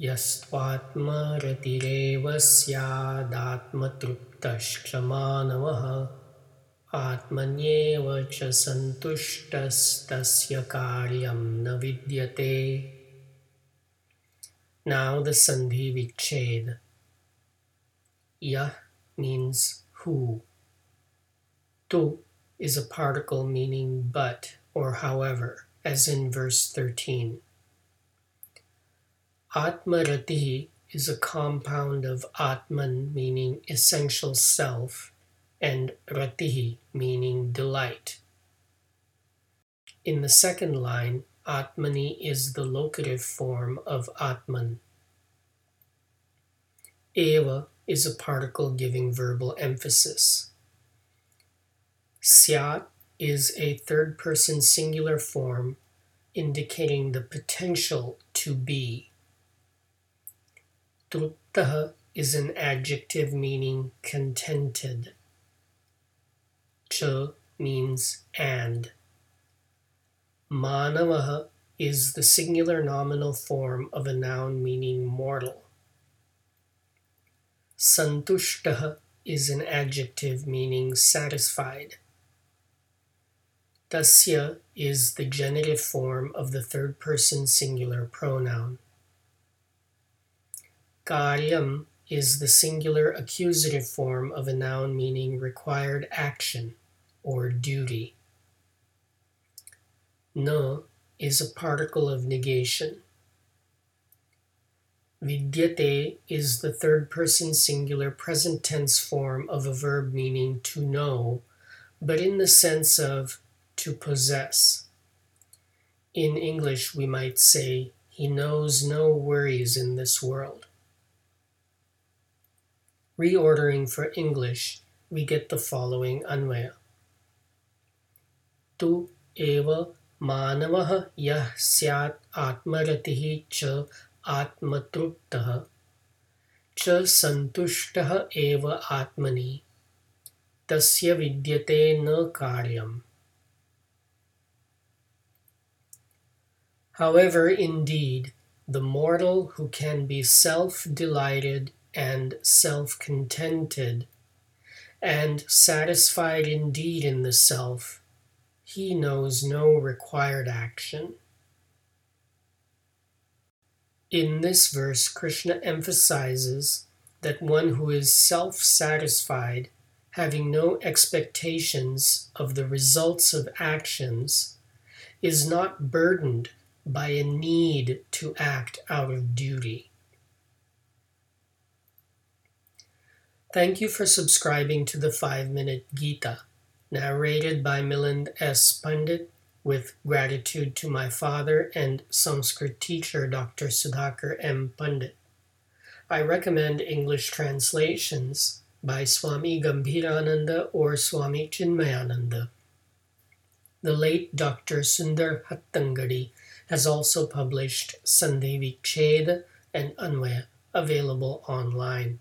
यस्त्वात्मरतिरेव स्यादात्मतृप्तश्चमानवः आत्मन्येव च सन्तुष्टस्तस्य कार्यं न vidyate. Now the Sandhi Vichhed. Yah means who. Tu is a particle meaning but or however, as in verse 13. Atmarati is a compound of Atman meaning essential self and Ratihi meaning delight. In the second line, Atmani is the locative form of Atman. Eva is a particle giving verbal emphasis. Syat is a third person singular form indicating the potential to be. Truptaha is an adjective meaning contented. Cha means and. Manavaha is the singular nominal form of a noun meaning mortal. Santushtaha is an adjective meaning satisfied. Tasya is the genitive form of the third person singular pronoun. Karyam is the singular accusative form of a noun meaning required action or duty. No is a particle of negation. Vidyate is the third person singular present tense form of a verb meaning to know, but in the sense of to possess. In English, we might say, He knows no worries in this world Reordering for English, we get the following Anvaya. Tu eva मानवः यः स्यात् आत्मरतिः च आत्मतृप्तः च सन्तुष्टः एव आत्मनि तस्य विद्यते न कार्यम् However, indeed, the mortal who can be self delighted and self contented and satisfied indeed in the self he knows no required action. In this verse, Krishna emphasizes that one who is self satisfied, having no expectations of the results of actions, is not burdened by a need to act out of duty. Thank you for subscribing to the 5 Minute Gita narrated by Milind S. Pandit, with gratitude to my father and Sanskrit teacher, Dr. Sudhakar M. Pandit. I recommend English translations by Swami Gambhirananda or Swami Chinmayananda. The late Dr. Sundar Hattangadi has also published Sandhi Vicheda and Anvaya available online.